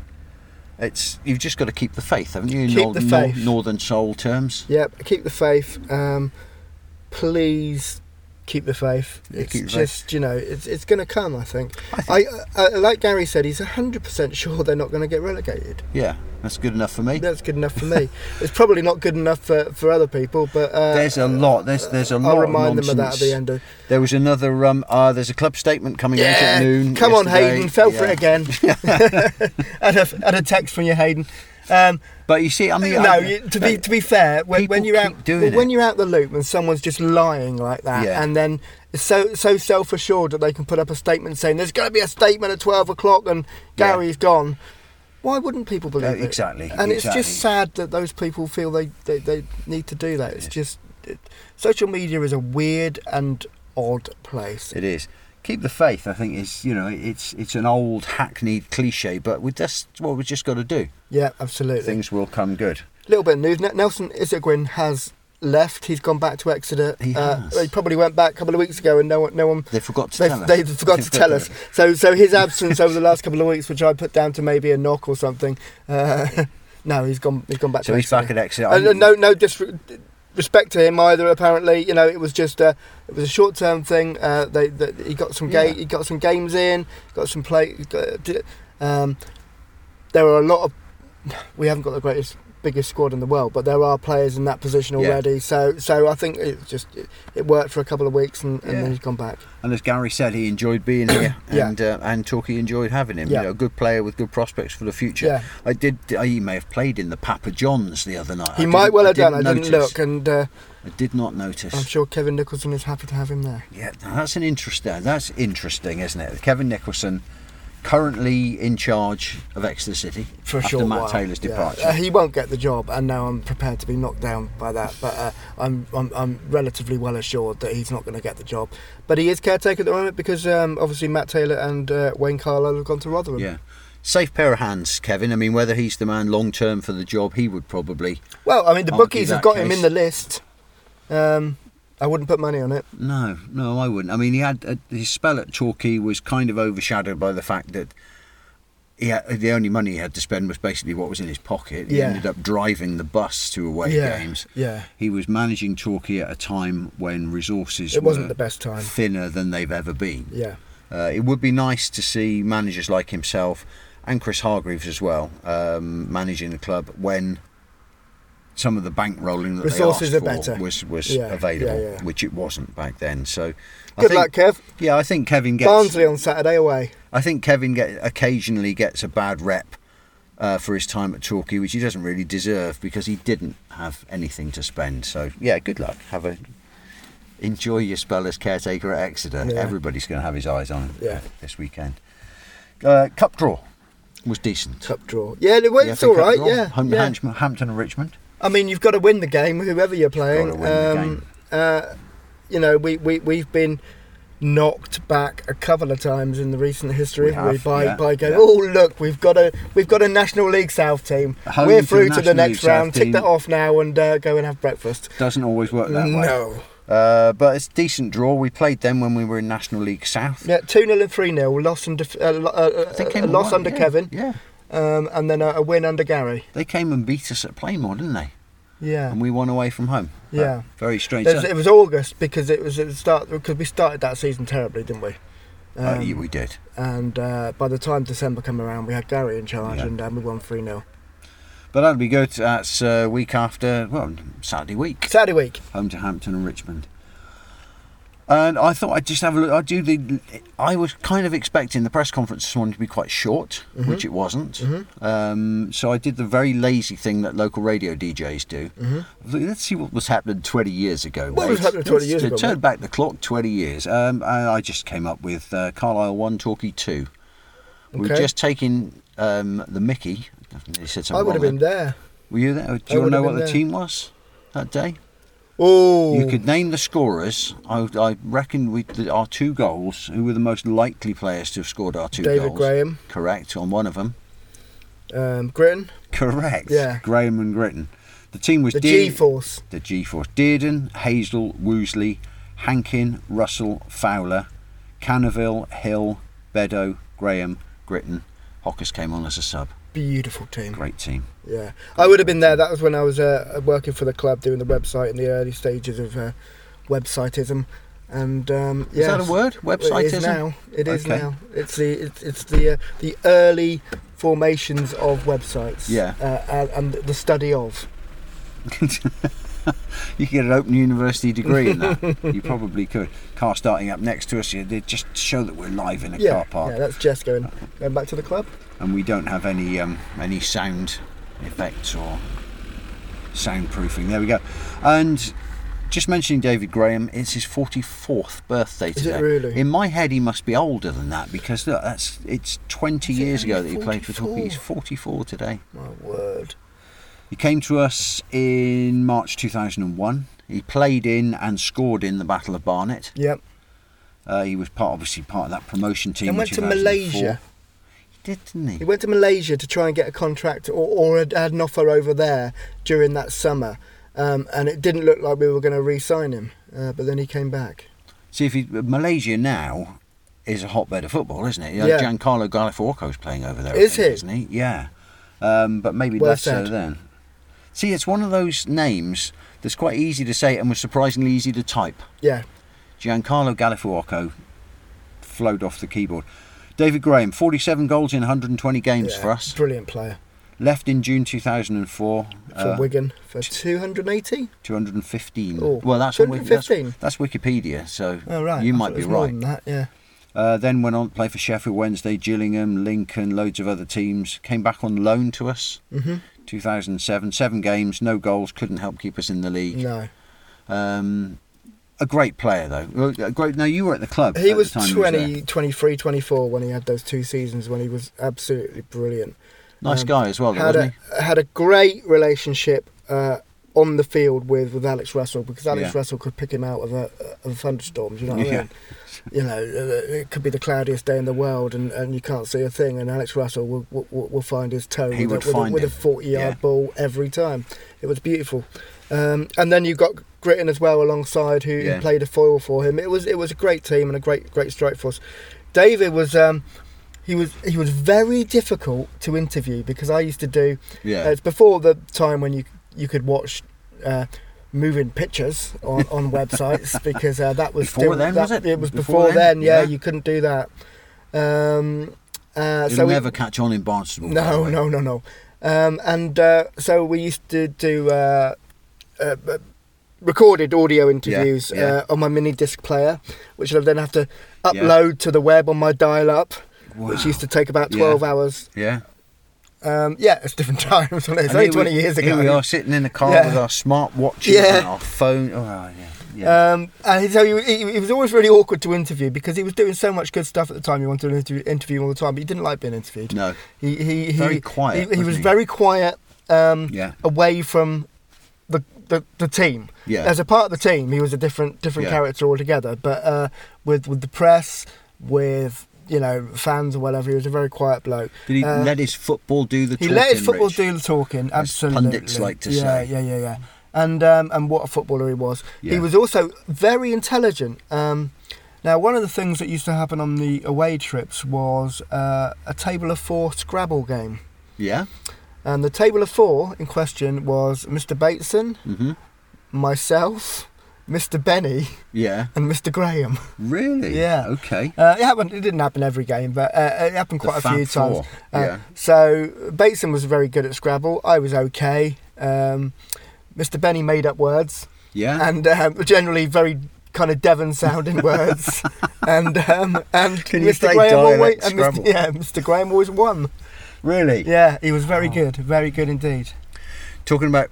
B: It's you've just got to keep the faith, haven't you?
G: Keep
B: nor-
G: the
B: nor-
G: faith.
B: northern soul terms.
G: Yep. Keep the faith. Um, please keep the faith.
B: Yeah,
G: it's
B: the faith.
G: just you know it's it's going to come. I think.
B: I
G: I,
B: think,
G: uh, like Gary said, he's hundred percent sure they're not going to get relegated.
B: yeah, that's good enough for me.
G: That's good enough for me. [laughs] it's probably not good enough for, for other people, but uh,
B: There's a lot. There's there's a lot.
G: I'll
B: of
G: remind them of that at the end. Of,
B: There was another. Um, uh, there's a club statement coming out at noon.
G: come on. Hayden, fell for it again. [laughs] [laughs] had a had a text from you, Hayden. Um,
B: But you see, I mean,
G: no,
B: I-
G: you, to be to be fair, when, when you're out well, when you're out the loop and someone's just lying like that,
B: Yeah.
G: and then so so self assured that they can put up a statement saying there's going to be a statement at twelve o'clock and
B: Yeah.
G: Gary's gone. Why wouldn't people believe
B: Uh,
G: it?
B: exactly,
G: And it's just sad that those people feel they, they, they need to do that. It's
B: Yes.
G: just it, social media is a weird and odd place.
B: It is. Keep the faith. I think is you know it's it's an old hackneyed cliche, but we that's what we've just got to do.
G: Yeah, absolutely.
B: Things will come good.
G: A little bit of news. Nelson Isegwin has left. He's gone back to Exeter.
B: He
G: Uh,
B: has.
G: he probably went back a couple of weeks ago, and no one, no one.
B: They forgot to
G: They,
B: tell us.
G: they forgot to tell us. So, so his absence over the last couple of weeks, which I put down to maybe a knock or something. Uh, [laughs] no, he's gone. He's gone back
B: So
G: to
B: he's
G: Exeter.
B: back at Exeter.
G: Uh, no, no disrespect to him either. Apparently, you know, it was just a, it was a short term thing. Uh, they, they, he got some ga-
B: Yeah.
G: he got some games in, got some play. Got, um, there were a lot of. [laughs] We haven't got the greatest, biggest squad in the world, but there are players in that position
B: Yeah.
G: already. So, so I think it just it, it worked for a couple of weeks, and, and
B: Yeah.
G: then he's gone back.
B: And as Gary said, he enjoyed being here, [coughs]
G: Yeah.
B: and uh, and Torquay enjoyed having him.
G: Yeah.
B: You know, a good player with good prospects for the future.
G: Yeah,
B: I did. uh, He may have played in the Papa Johns the other night.
G: he
B: I
G: might well have done. I
B: didn't
G: didn't
B: notice.
G: look, and uh,
B: I did not notice.
G: I'm sure Kevin Nicholson is happy to have him there.
B: Yeah, that's an interesting. That's interesting, isn't it? Kevin Nicholson, currently in charge of Exeter City
G: for
B: after
G: sure.
B: Matt Taylor's departure.
G: Uh, he won't get the job, and now I'm prepared to be knocked down by that. But uh, I'm, I'm I'm relatively well assured that he's not going to get the job. But he is caretaker at the moment because um, obviously Matt Taylor and uh, Wayne Carlisle have gone to Rotherham.
B: yeah, safe pair of hands, Kevin. I mean, whether he's the man long term for the job, he would probably.
G: Well, I mean the bookies have got him in the list. Um, I wouldn't put money on it.
B: No, no, I wouldn't. I mean, he had uh, his spell at Torquay was kind of overshadowed by the fact that. He had, the only money he had to spend was basically what was in his pocket. He
G: Yeah.
B: ended up driving the bus to away
G: yeah,
B: games.
G: yeah.
B: He was managing Torquay at a time when resources
G: It wasn't
B: were
G: the best time.
B: thinner than they've ever been.
G: Yeah,
B: Uh, it would be nice to see managers like himself and Chris Hargreaves as well um, managing the club when some of the bankrolling that
G: Resources
B: they
G: are better.
B: was was
G: Yeah,
B: available,
G: yeah, yeah.
B: which it wasn't back then. So, I
G: good
B: think,
G: luck, Kev.
B: Yeah, I think Kevin gets.
G: Barnsley on Saturday away.
B: I think Kevin get, occasionally gets a bad rep. Uh, for his time at Torquay, which he doesn't really deserve because he didn't have anything to spend. So yeah, good luck. Have a enjoy your spell as caretaker at Exeter. Everybody's going to have his eyes on him this weekend. Uh, cup draw was decent.
G: Cup draw. Yeah, it's
B: FA
G: all right.
B: draw.
G: Yeah,
B: Hum-
G: yeah.
B: Hampton and Richmond.
G: I mean, you've got to win the game, whoever you're playing.
B: Gotta win the
G: um, Uh, you know, we, we, we've been knocked back a couple of times in the recent history
B: We
G: haven't by,
B: yeah,
G: by going,
B: yeah.
G: oh, look, we've got a we've got a National League South team. We're through
B: the
G: to the next
B: League
G: round.
B: South
G: Tick
B: team.
G: that off now and uh, go and have breakfast.
B: Doesn't always work that way.
G: No.
B: Uh, but it's a decent draw. We played them when we were in National League South.
G: Yeah, 2 0 and 3 0. Loss, under, uh, uh, uh, loss under
B: yeah,
G: Kevin,
B: Yeah.
G: Um, and then a, a win under Gary.
B: They came and beat us at Plainmoor, didn't they?
G: Yeah.
B: And we won away from home.
G: Yeah.
B: Very strange.
G: It was August because it was at the start because we started that season terribly, didn't we?
B: Uh,
G: Um,
B: yeah, we did.
G: and uh, by the time December came around, we had Gary in charge,
B: Yeah.
G: and um, we won 3 0.
B: But that'll be good. That's uh, week after, well, Saturday week.
G: Saturday week.
B: Home to Hampton and Richmond. And I thought I'd just have a look. I do the. I was kind of expecting the press conference this morning to be quite short,
G: Mm-hmm.
B: which it wasn't. Um, so I did the very lazy thing that local radio DJs do. Let's see what was happening 20 years ago.
G: Mm-hmm. What was happening 20
B: Let's
G: years ago,
B: Turn
G: mate?
B: back the clock 20 years. Um, I, I just came up with uh, Carlisle 1, Torquay 2. We were just taking um, the Mickey. Said
G: I would have been
B: there. Were you there? Do you want to know what the team was that day?
G: Oh,
B: You could name the scorers. I, I reckon we, the, our two goals. Who were the most likely players to have scored our two
G: David
B: goals?
G: David Graham,
B: Correct on one of them.
G: um, Gritton,
B: Correct.
G: Yeah.
B: Graham and Gritton. The team was
G: the
B: Dear-
G: G Force.
B: The G Force. Dearden, Hazell, Woozley, Hankin, Russell, Fowler, Canoville, Hill, Bedeau, Graham, Gritton. Hockers came on as a sub.
G: Beautiful team.
B: Great team.
G: Yeah, I would have been there. That was when I was uh, working for the club, doing the website in the early stages of uh, websiteism. And um,
B: Is that a word?
G: It
B: Websitism?
G: is now. It is
B: Okay.
G: now. It's the it's, it's the uh, the early formations of websites.
B: Yeah.
G: uh, and, and the study of. [laughs]
B: You could get an open university degree in that. [laughs] you probably could. Car starting up next to us, you they just show that we're live in a
G: Yeah,
B: car park,
G: yeah. That's Jess going going back to the club.
B: And we don't have any um, any sound effects or soundproofing. There we go. And just mentioning David Graham, it's his 44th birthday today.
G: Is it really?
B: In my head, he must be older than that because look, that's it's 20
G: Is it
B: years ago that he played for Torquay. He's
G: 44?
B: 44 today.
G: My word.
B: He came to us in March 2001. He played in and scored in the Battle of Barnet.
G: Yep.
B: Uh, he was part, obviously part of that promotion team.
G: And went to Malaysia.
B: Didn't he?
G: He went to Malaysia to try and get a contract or, or had, had an offer over there during that summer. Um, and it didn't look like we were going to re-sign him. Uh, but then he came back.
B: See, if he, Malaysia now is a hotbed of football, isn't it?
G: Yeah.
B: Giancarlo Gallifuoco's playing over there.
G: Is
B: think,
G: he?
B: Isn't he? Yeah. Um, but maybe
G: Well
B: less so then. See, it's one of those names that's quite easy to say and was surprisingly easy to type.
G: Yeah.
B: Giancarlo Galifiorco flowed off the keyboard. David Graham, 47 goals in 120 games
G: yeah.
B: for us.
G: Brilliant player.
B: Left in June 2004.
G: For
B: uh,
G: Wigan for 280?
B: 215.
G: Oh,
B: well, that's, on Wiki- that's that's Wikipedia, so
G: Oh, right.
B: you
G: I
B: might be right.
G: that, yeah.
B: Uh, then went on to play for Sheffield Wednesday, Gillingham, Lincoln, loads of other teams. Came back on loan to us.
G: hmm
B: 2007, seven games, no goals, couldn't help keep us in the league.
G: No.
B: Um, a great player though. A great. Now you were at the club.
G: He
B: at
G: was
B: the time
G: 20, 23, 24 when he had those two seasons when he was absolutely brilliant.
B: Nice
G: um,
B: guy as well, though,
G: had
B: wasn't
G: a had a great relationship uh, on the field with, with Alex Russell because Alex
B: Yeah.
G: Russell could pick him out of a, of a thunderstorm. Do you know what I mean? You know, uh, it could be the cloudiest day in the world and, and you can't see a thing, and Alex Russell will will, will find his toe
B: He
G: with,
B: would
G: a, with,
B: find
G: a, with a 40 yard
B: Yeah.
G: ball every time. It was beautiful. Um, and then you got Gritton as well alongside, who,
B: Yeah.
G: who played a foil for him. It was it was a great team and a great great strike force. David was. Um, he was he was very difficult to interview because I used to do?
B: Yeah.
G: uh, it's before the time when you you could watch uh, moving pictures on, on [laughs] websites because uh, that was
B: Before
G: still,
B: then,
G: that,
B: was it?
G: It was
B: Before
G: before,
B: then?
G: then. yeah,
B: Yeah.
G: you couldn't do that. Um, uh, so we-
B: never catch on in Barnstaple. the
G: no, no, no, no. Um, and uh, so we used to do uh, uh, recorded audio interviews
B: yeah.
G: Uh, on my mini disc player, which I'd then have to upload to the web on my dial-up, which used to take about
B: Yeah.
G: twelve hours.
B: Yeah.
G: Um, yeah, it's different [laughs] times. It? It's only
B: here
G: twenty
B: we,
G: years ago.
B: Here we are sitting in the car
G: Yeah.
B: with our smart watches
G: Yeah.
B: and our phone. Oh, yeah. yeah.
G: Um, and so he, he, he was always really awkward to interview because he was doing so much good stuff at the time. He wanted to interview, interview all the time, but he didn't like being interviewed.
B: no.
G: He, he, he
B: Very quiet,
G: He, was very quiet, um,
B: Yeah.
G: away from the, the team.
B: Yeah.
G: As a part of the team, he was a different different
B: Yeah.
G: character altogether. But uh, with with the press, with you know fans or whatever, he was a very quiet bloke.
B: Did he
G: Uh,
B: let his football do the
G: He
B: talking?
G: let his football
B: Rich?
G: do the talking.
B: As
G: Absolutely,
B: pundits like to
G: yeah,
B: say.
G: Yeah, yeah, yeah. And um, and what a footballer he was.
B: Yeah.
G: He was also very intelligent. Um, now, one of the things that used to happen on the away trips was uh, a table of four Scrabble game.
B: Yeah.
G: And the table of four in question was Mr. Bateson,
B: hmm
G: myself, Mr. Benny,
B: Yeah.
G: and Mr. Graham.
B: Really?
G: Yeah.
B: Okay.
G: Uh, it happened. It didn't happen every game, but uh, it happened
B: The
G: quite a
B: Fab
G: few times. Uh,
B: yeah.
G: So Bateson was very good at Scrabble. I was okay. Um, Mr. Benny made up words
B: Yeah.
G: and um, generally very kind of Devon sounding words, [laughs] and um, and
B: Can you
G: Mr. Graham always, and Mr. yeah, Mr. Graham always won.
B: Really?
G: Yeah, he was very good, very good indeed.
B: Talking about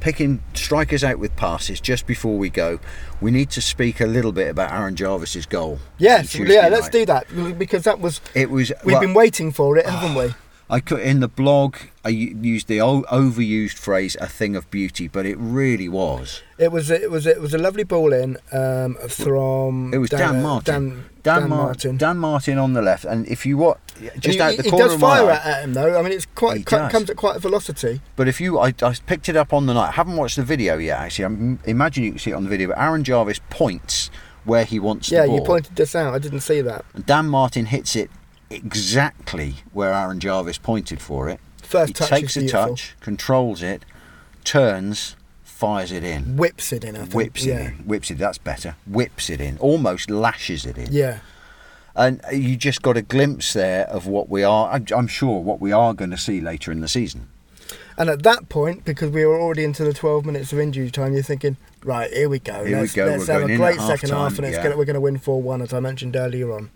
B: picking strikers out with passes, just before we go, we need to speak a little bit about Aaron Jarvis's goal.
G: Yes, yeah, let's do that because that was
B: It was.
G: we've
B: well,
G: been waiting for it, haven't we? [sighs]
B: I could in the blog. I used the overused phrase "a thing of beauty," but it really was.
G: It was it was it was a lovely ball in um, from
B: It was Dan,
G: uh,
B: Martin.
G: Dan,
B: Dan,
G: Dan
B: Mar-
G: Martin.
B: Dan Martin on the left, and if you what, just
G: he,
B: out the
G: he
B: corner
G: does
B: of my
G: fire at, at him though. I mean, it's quite co- comes at quite a velocity.
B: But if you, I, I picked it up on the night. I haven't watched the video yet. Actually, I imagine you can see it on the video. But Aaron Jarvis points where he wants
G: Yeah,
B: the ball.
G: you pointed this out. I didn't see that.
B: And Dan Martin hits it exactly where Aaron Jarvis pointed for it.
G: First
B: he
G: touch
B: takes a
G: beautiful.
B: touch, controls it, turns, fires it in.
G: Whips it in. I think.
B: Whips
G: yeah.
B: it in. Whips it. That's better. Whips it in. Almost lashes it in.
G: Yeah.
B: And you just got a glimpse there of what we are. I'm, I'm sure what we are going to see later in the season.
G: And at that point, because we were already into the 12 minutes of injury time, you're thinking, right, here we go.
B: Here we
G: let's
B: go,
G: let's
B: we're
G: have
B: going
G: a great second half, and it's
B: yeah.
G: gonna, we're going to win 4 1, as I mentioned earlier on.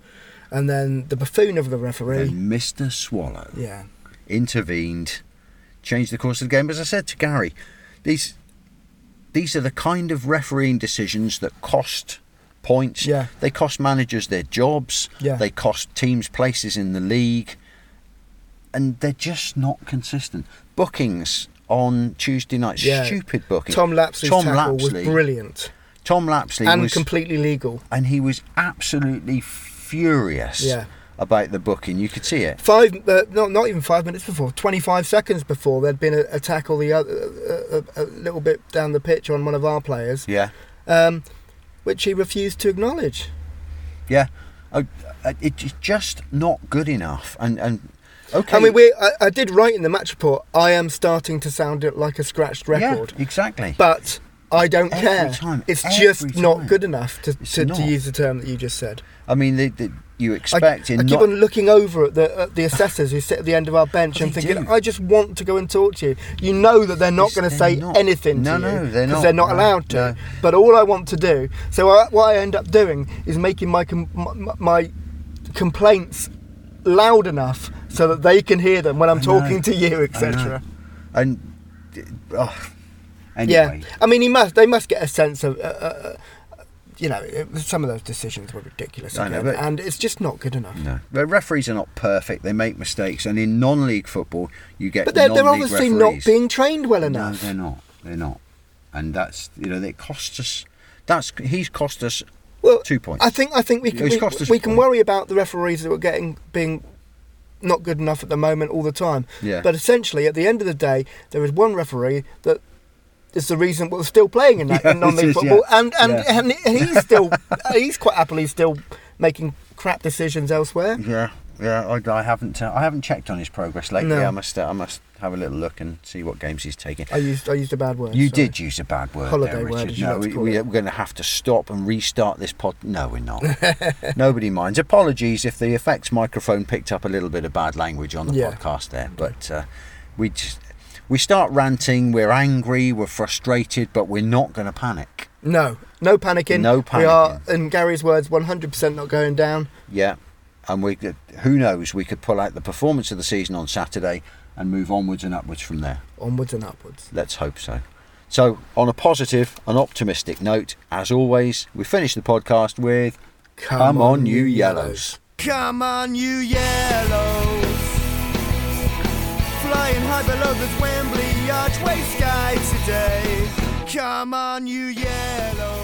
G: And then the buffoon of the referee,
B: And Mr. Swallow
G: yeah,
B: intervened, changed the course of the game. As I said to Gary, these these are the kind of refereeing decisions that cost points.
G: Yeah.
B: They cost managers their jobs.
G: Yeah.
B: They cost teams places in the league. And they're just not consistent. Bookings on Tuesday night,
G: Yeah.
B: stupid booking.
G: Tom Lapsley's
B: Tom
G: tackle
B: Lapsley-
G: was brilliant
B: Tom Lapsley
G: and
B: was
G: completely legal.
B: and he was absolutely furious
G: Yeah.
B: About the booking. You could see it.
G: Five, uh, not not even five minutes before, 25 seconds before, there'd been a, a tackle the other, a, a, a little bit down the pitch on one of our players,
B: Yeah.
G: um, which he refused to acknowledge.
B: Yeah, uh, uh, it's just not good enough. And and okay,
G: I mean, we, I, I did write in the match report, I am starting to sound it like a scratched record.
B: yeah, exactly.
G: But I don't
B: Every
G: care.
B: time,
G: it's just not good enough to, to, to use the term that you just said.
B: I mean, the, the, you
G: I,
B: expect
G: I
B: in
G: keep
B: not,
G: on looking over at the at the assessors who sit at the end of our bench and thinking,
B: do.
G: I just want to go and talk to you. You know that they're not
B: Yes,
G: going to say
B: not.
G: anything
B: No,
G: to you
B: no, they're not.
G: they're not
B: No,
G: allowed to.
B: no.
G: But all I want to do, so I, what I end up doing is making my com- my, my complaints loud enough so that they can hear them when I'm talking to you, etc.
B: and oh,
G: Yeah, I mean, he must. They must get a sense of, uh, uh, uh, you know, it, some of those decisions were ridiculous,
B: I know,
G: again, and it's just not good enough.
B: no, the referees are not perfect. They make mistakes, and in non-league football, you get
G: But they're, they're obviously
B: referees.
G: not being trained well enough.
B: No, they're not. They're not, and that's you know, it costs us. That's he's cost us
G: well,
B: two points.
G: I think I think we can we, we can worry about the referees that are getting being not good enough at the moment all the time.
B: Yeah.
G: But essentially, at the end of the day, there is one referee that is the reason we're still playing in that
B: Yeah,
G: in non-league
B: is,
G: football,
B: yeah.
G: and and,
B: Yeah.
G: and he's still [laughs] he's quite happily still making crap decisions elsewhere.
B: Yeah, yeah. I, I haven't. Uh, I haven't checked on his progress lately.
G: No.
B: I must. Uh, I must have a little look and see what games he's taking.
G: I used I used a bad word.
B: You
G: sorry.
B: did use a bad word
G: Holiday
B: there,
G: word,
B: no, we, we, are going to have to stop and restart this pod. No, we're not. [laughs] Nobody minds. Apologies if the effects microphone picked up a little bit of bad language on the podcast there, but uh, we just we start ranting. We're angry. We're frustrated, but we're not going to panic.
G: No, no panicking.
B: No panicking.
G: We are, in Gary's words, 100% not going down.
B: Yeah, and we could, who knows? We could pull out the performance of the season on Saturday and move onwards and upwards from there.
G: Onwards and upwards.
B: Let's hope so. So, on a positive and optimistic note, as always, we finish the podcast with Come, on, you yellows.
A: Come on, you yellows. Flying high below the Wembley archway sky today. Come on, you yellows.